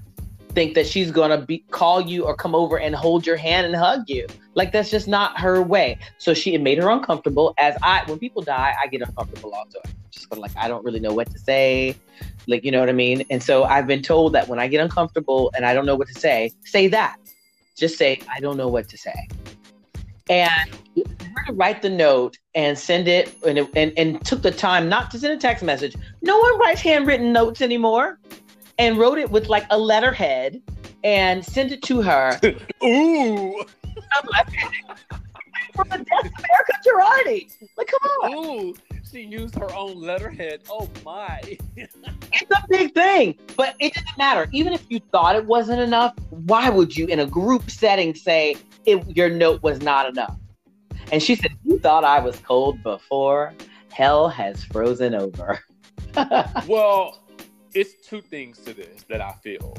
think that she's gonna be call you or come over and hold your hand and hug you. Like that's just not her way. So she it made her uncomfortable. As I when people die, I get uncomfortable also. I'm just like I don't really know what to say. Like you know what I mean? And so I've been told that when I get uncomfortable and I don't know what to say, say that. Just say, I don't know what to say. And to write the note and send it and, and, and took the time not to send a text message. No one writes handwritten notes anymore and wrote it with like a letterhead and sent it to her. *laughs* Ooh. *laughs* From the death of Erika Girardi. Like, come on. Ooh, she used her own letterhead. Oh my. *laughs* it's a big thing, but it doesn't matter. Even if you thought it wasn't enough, why would you, in a group setting, say it, your note was not enough? And she said, You thought I was cold before? Hell has frozen over. well, it's two things to this that I feel.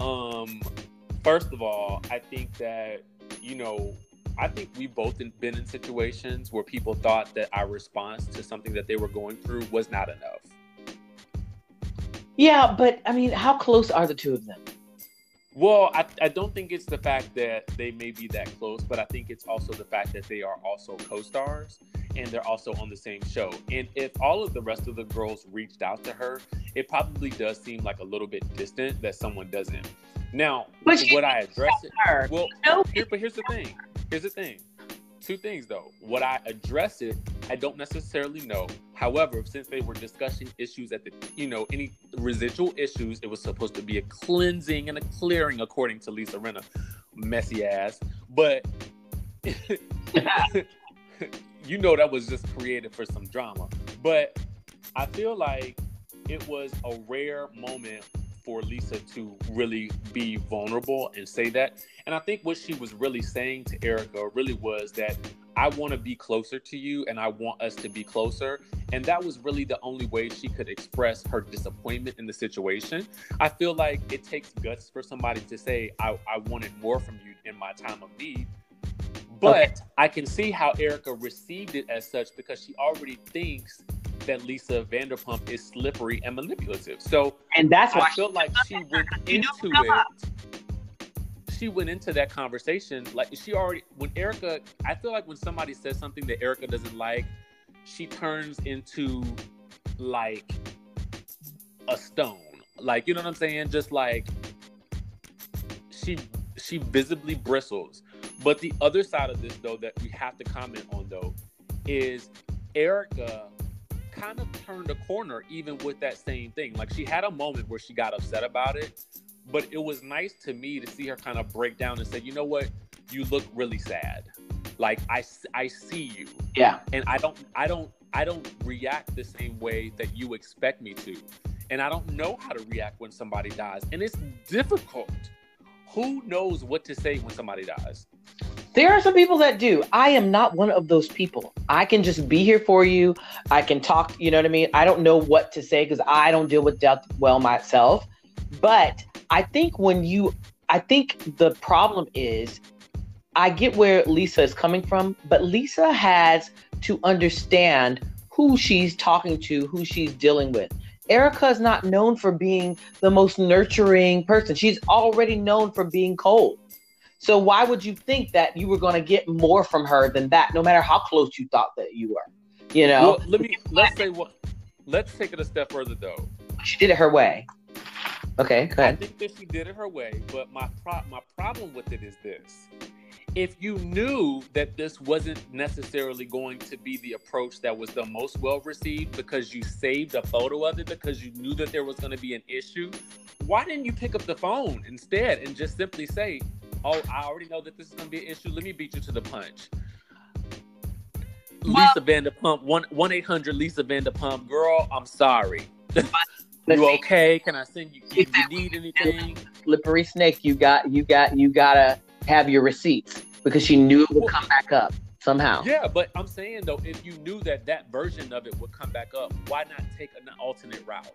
Um, first of all, I think that you know, I think we both been in situations where people thought that our response to something that they were going through was not enough. Yeah, but I mean, how close are the two of them? Well, I, I don't think it's the fact that they may be that close, but I think it's also the fact that they are also co stars and they're also on the same show. And if all of the rest of the girls reached out to her, it probably does seem like a little bit distant that someone doesn't. Now, but would I address it? Her. Well, no. Here, but here's the thing. Here's the thing. Two things though. Would I address it? I don't necessarily know. However, since they were discussing issues at the, you know, any residual issues, it was supposed to be a cleansing and a clearing, according to Lisa Rinna, messy ass. But *laughs* you know that was just created for some drama. But I feel like it was a rare moment for Lisa to really be vulnerable and say that. And I think what she was really saying to Erika really was that I want to be closer to you and I want us to be closer. And that was really the only way she could express her disappointment in the situation. I feel like it takes guts for somebody to say, I, I wanted more from you in my time of need. But okay. I can see how Erika received it as such because she already thinks that Lisa Vanderpump is slippery and manipulative. So and that's why I felt like she went into it. She went into that conversation like she already when Erika. I feel like when somebody says something that Erika doesn't like, she turns into like a stone. Like you know what I'm saying? Just like she she visibly bristles But the other side of this, though, that we have to comment on, though, is Erika kind of turned a corner even with that same thing. Like she had a moment where she got upset about it, but it was nice to me to see her kind of break down and say, you know what, you look really sad. Like I, I see you. Yeah. And I don't, I don't, I don't react the same way that you expect me to. And I don't know how to react when somebody dies. And it's difficult. Who knows what to say when somebody dies? There are some people that do. I am not one of those people. I can just be here for you. I can talk, you know what I mean? I don't know what to say because I don't deal with death well myself. But I think when you, I think the problem is, I get where Lisa is coming from, but Lisa has to understand who she's talking to, who she's dealing with. Erika is not known for being the most nurturing person. She's already known for being cold. So why would you think that you were going to get more from her than that, no matter how close you thought that you were? You know. Well, let me let's say what. Let's take it a step further though. She did it her way. Okay, go ahead. I think that she did it her way, but my pro- my problem with it is this: if you knew that this wasn't necessarily going to be the approach that was the most well received because you saved a photo of it because you knew that there was going to be an issue, why didn't you pick up the phone instead and just simply say, oh, I already know that this is going to be an issue. Let me beat you to the punch. Well, Lisa Vanderpump, one one eight hundred Lisa Vanderpump, girl, I'm sorry. *laughs* you okay? Can I send you? If you need anything? Slippery snake. You got. You got. You gotta have your receipts because she knew it would come back up somehow. Yeah, but I'm saying though, if you knew that that version of it would come back up, why not take an alternate route?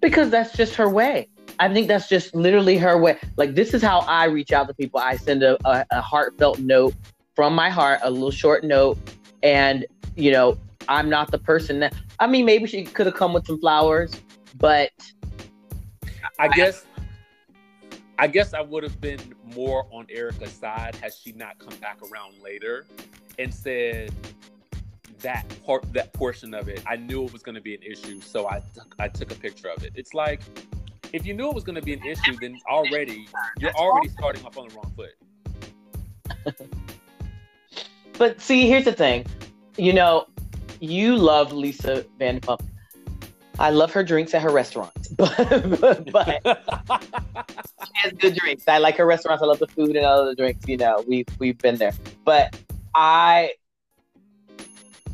Because that's just her way. I think that's just literally her way. Like this is how I reach out to people. I send a, a, a heartfelt note from my heart, a little short note, and you know, I'm not the person that. I mean, maybe she could have come with some flowers, but I guess. I guess I would have been more on Erika's side had she not come back around later and said that part, that portion of it. I knew it was going to be an issue, so I I took a picture of it. It's like if you knew it was going to be an issue, then already you're already starting off on the wrong foot. but see, here's the thing. You know, you love Lisa Vanderpump. I love her drinks at her restaurants, *laughs* but, but, but she has good drinks. I like her restaurants. I love the food and all the drinks. You know, we've we've been there. But I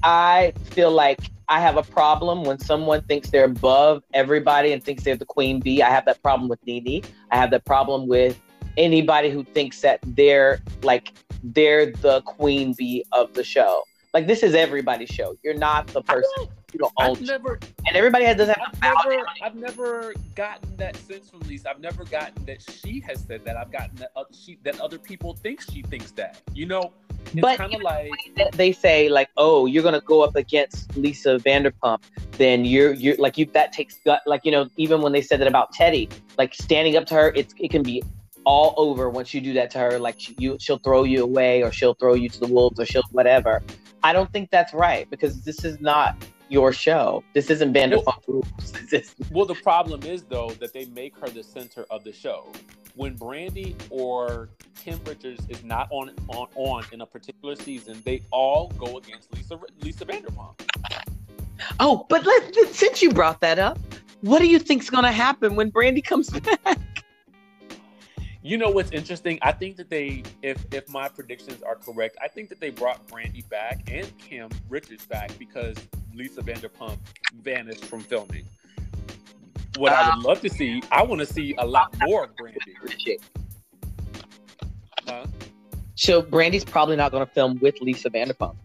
I feel like I have a problem when someone thinks they're above everybody and thinks they're the queen bee. I have that problem with Nene. I have that problem with anybody who thinks that they're like they're the queen bee of the show. Like this is everybody's show. You're not the person. You don't own. I've never, and everybody has doesn't have I've never, I've never gotten that sense from Lisa. I've never gotten that she has said that. I've gotten that uh, she that other people think she thinks that. You know, it's but kind of like they say like, oh, you're gonna go up against Lisa Vanderpump, then you're you're like you that takes gut. Like you know, even when they said that about Teddi, like standing up to her, it's it can be all over once you do that to her. Like she, you, she'll throw you away, or she'll throw you to the wolves, or she'll whatever. I don't think that's right because this is not your show. This isn't Vanderpump well, Rules. *laughs* well, the problem is though that they make her the center of the show when Brandi or Kim Richards is not on on on in a particular season, they all go against Lisa Lisa Vanderpump. Oh, but let, since you brought that up, what do you think's going to happen when Brandi comes *laughs* back? You know what's interesting? I think that they, if if my predictions are correct, I think that they brought Brandi back and Kim Richards back because Lisa Vanderpump vanished from filming what I would ah. love to see, I want to see a lot more of Brandi. Huh? So Brandi's probably not going to film with Lisa Vanderpump.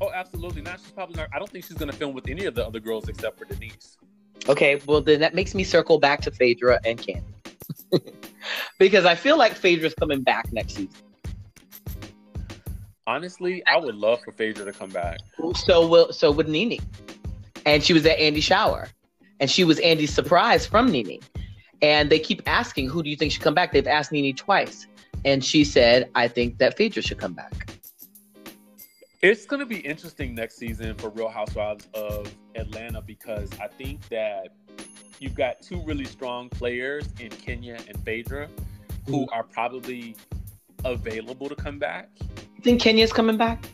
Oh, absolutely not. She's probably not. I don't think she's going to film with any of the other girls except for Denise. Okay, well then that makes me circle back to Phaedra and Kandi *laughs* because I feel like Phaedra's coming back next season. Honestly, I would love for Phaedra to come back. So will so would Nene, and she was at Andy's shower and she was Andy's surprise from Nene. And they keep asking, "Who do you think should come back?" They've asked Nene twice, and she said, "I think that Phaedra should come back." It's going to be interesting next season for Real Housewives of Atlanta because I think that you've got two really strong players in Kenya and Phaedra. who are probably available to come back. You think Kenya's coming back?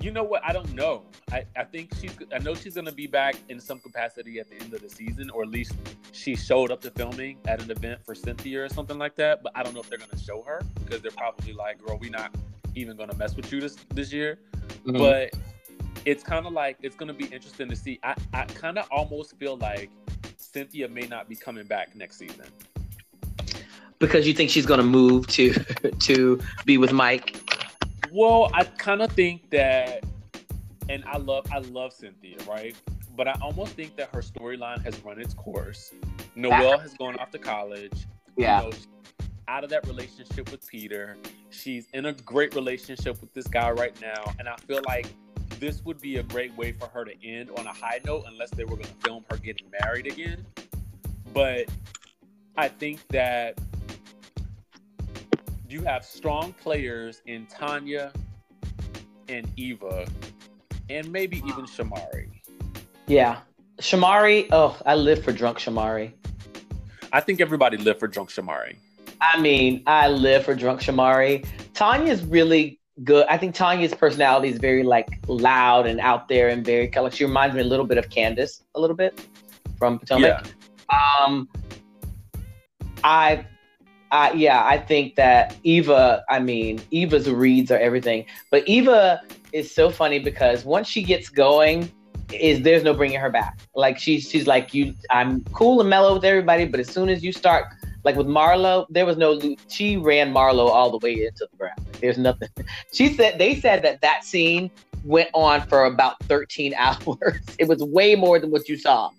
You know what? I don't know. I, I think she's. I know she's going to be back in some capacity at the end of the season, or at least she showed up to filming at an event for Cynthia or something like that. But I don't know if they're going to show her because they're probably like, "Girl, we're not even going to mess with you this this year." Mm-hmm. But it's kind of like it's going to be interesting to see. I I kind of almost feel like Cynthia may not be coming back next season because you think she's going to move to *laughs* to be with Mike well, I kind of think that, and I love I love Cynthia, right? But I almost think that her storyline has run its course. Noelle has gone off to college. Yeah. You know, out of that relationship with Peter. She's in a great relationship with this guy right now. And I feel like this would be a great way for her to end on a high note unless they were going to film her getting married again. But I think that you have strong players in Tanya and Eva, and maybe even Shamari. Yeah, Shamari. Oh, I live for drunk Shamari. I think everybody live for drunk Shamari. I mean, I live for drunk Shamari. Tanya's really good. I think Tanya's personality is very like loud and out there and very color. She reminds me a little bit of Candace, a little bit from Potomac. Yeah. Um, I uh, yeah, I think that Eva, I mean, Eva's reads are everything. But Eva is so funny because once she gets going, is there's no bringing her back. Like she's she's like you. I'm cool and mellow with everybody, but as soon as you start, like with Marlo, there was no. She ran Marlo all the way into the ground. There's nothing. *laughs* She said they said that that scene went on for about 13 *laughs* hours. It was way more than what you saw.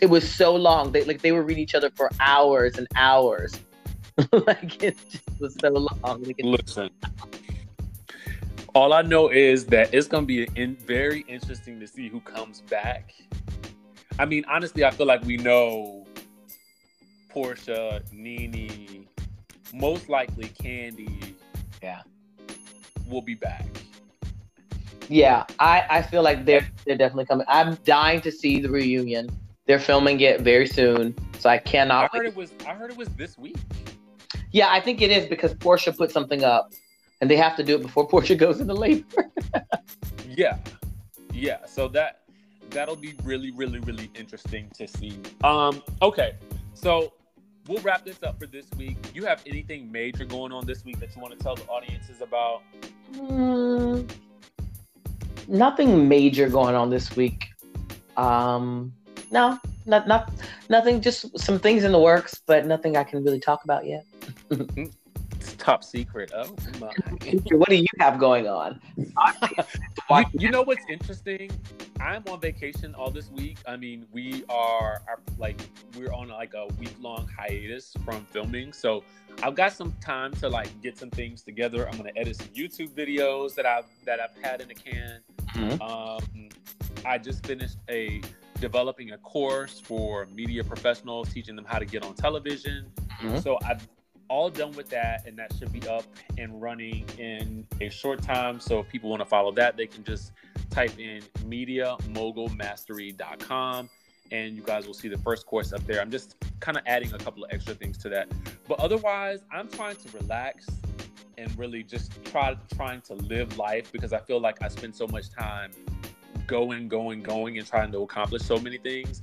It was so long. They like they would read each other for hours and hours. *laughs* like it just was so long. Listen, all I know is that it's gonna be in, very interesting to see who comes back. I mean, honestly, I feel like we know Porsha, Nene, most likely Kandi. Yeah, will be back. Yeah, I, I feel like they're they're definitely coming. I'm dying to see the reunion. They're filming it very soon, so I cannot. I heard it was. I heard it was this week. Yeah, I think it is because Porsha put something up, and they have to do it before *laughs* Porsha goes into labor. *laughs* yeah, yeah. So that that'll be really, really, really interesting to see. Um, okay, so we'll wrap this up for this week. You have anything major going on this week that you want to tell the audiences about? Mm, nothing major going on this week. Um, no, not not nothing. Just some things in the works, but nothing I can really talk about yet. *laughs* top secret. Oh my! what do you have going on? you, you, know what's interesting? I'm on vacation all this week. I mean, we are, are like we're on like a week long hiatus from filming, so I've got some time to like get some things together. I'm gonna edit some YouTube videos that I've that I've had in the can. Mm-hmm. Um, I just finished a developing a course for media professionals, teaching them how to get on television. Mm-hmm. So I've all done with that, and that should be up and running in a short time. So if people want to follow that, they can just type in MediaMogulMastery.com and you guys will see the first course up there. I'm just kind of adding a couple of extra things to that. But otherwise, I'm trying to relax and really just try trying to live life because I feel like I spend so much time going, going, going, and trying to accomplish so many things,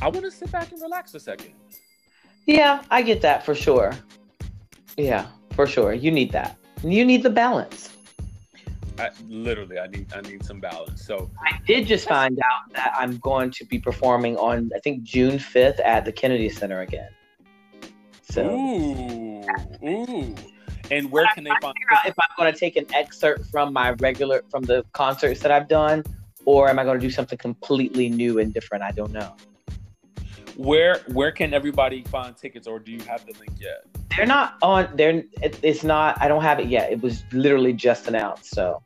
I want to sit back and relax a second. Yeah, I get that for sure. Yeah, for sure. You need that. You need the balance. I, literally, I need I need some balance. So I did just find out that I'm going to be performing on I think June 5th at the Kennedy Center again. So ooh, ooh. And where can they find? If I'm going to take an excerpt from my regular from the concerts that I've done, or am I going to do something completely new and different? I don't know. Where where can everybody find tickets, or do you have the link yet? They're not on. They're it, it's not. I don't have it yet. It was literally just announced. So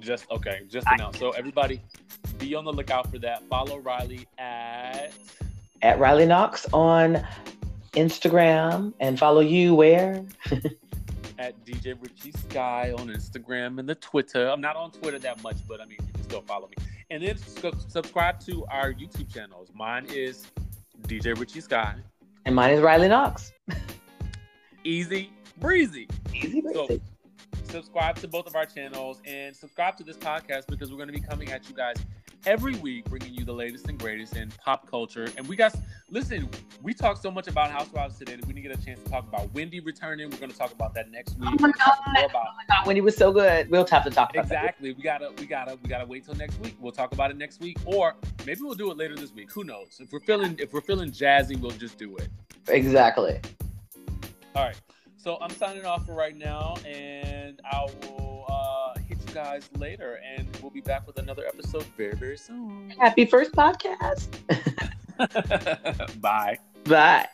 just okay, just announced. So everybody, be on the lookout for that. Follow Riley at at Riley Knox on Instagram, and follow you where. *laughs* at DJ Richie Sky on Instagram and the Twitter. I'm not on Twitter that much, but I mean, you can still follow me. And then subscribe to our YouTube channels. Mine is DJ Richie Sky. And mine is Riley Knox. easy breezy. Easy breezy. So, subscribe to both of our channels and subscribe to this podcast because we're going to be coming at you guys every week bringing you the latest and greatest in pop culture. And we got, listen, we talked so much about Housewives today that we didn't get a chance to talk about Wendy returning. We're going to talk about that next week. Oh my god! About, oh my god! Wendy was so good. We'll have to talk about exactly. We gotta, we gotta, we gotta wait till next week. We'll talk about it next week, or maybe we'll do it later this week. Who knows? If we're feeling, if we're feeling jazzy, we'll just do it. Exactly. All right. So I'm signing off for right now, and I will guys later, and we'll be back with another episode very, very soon. Happy first podcast. *laughs* *laughs* Bye. Bye.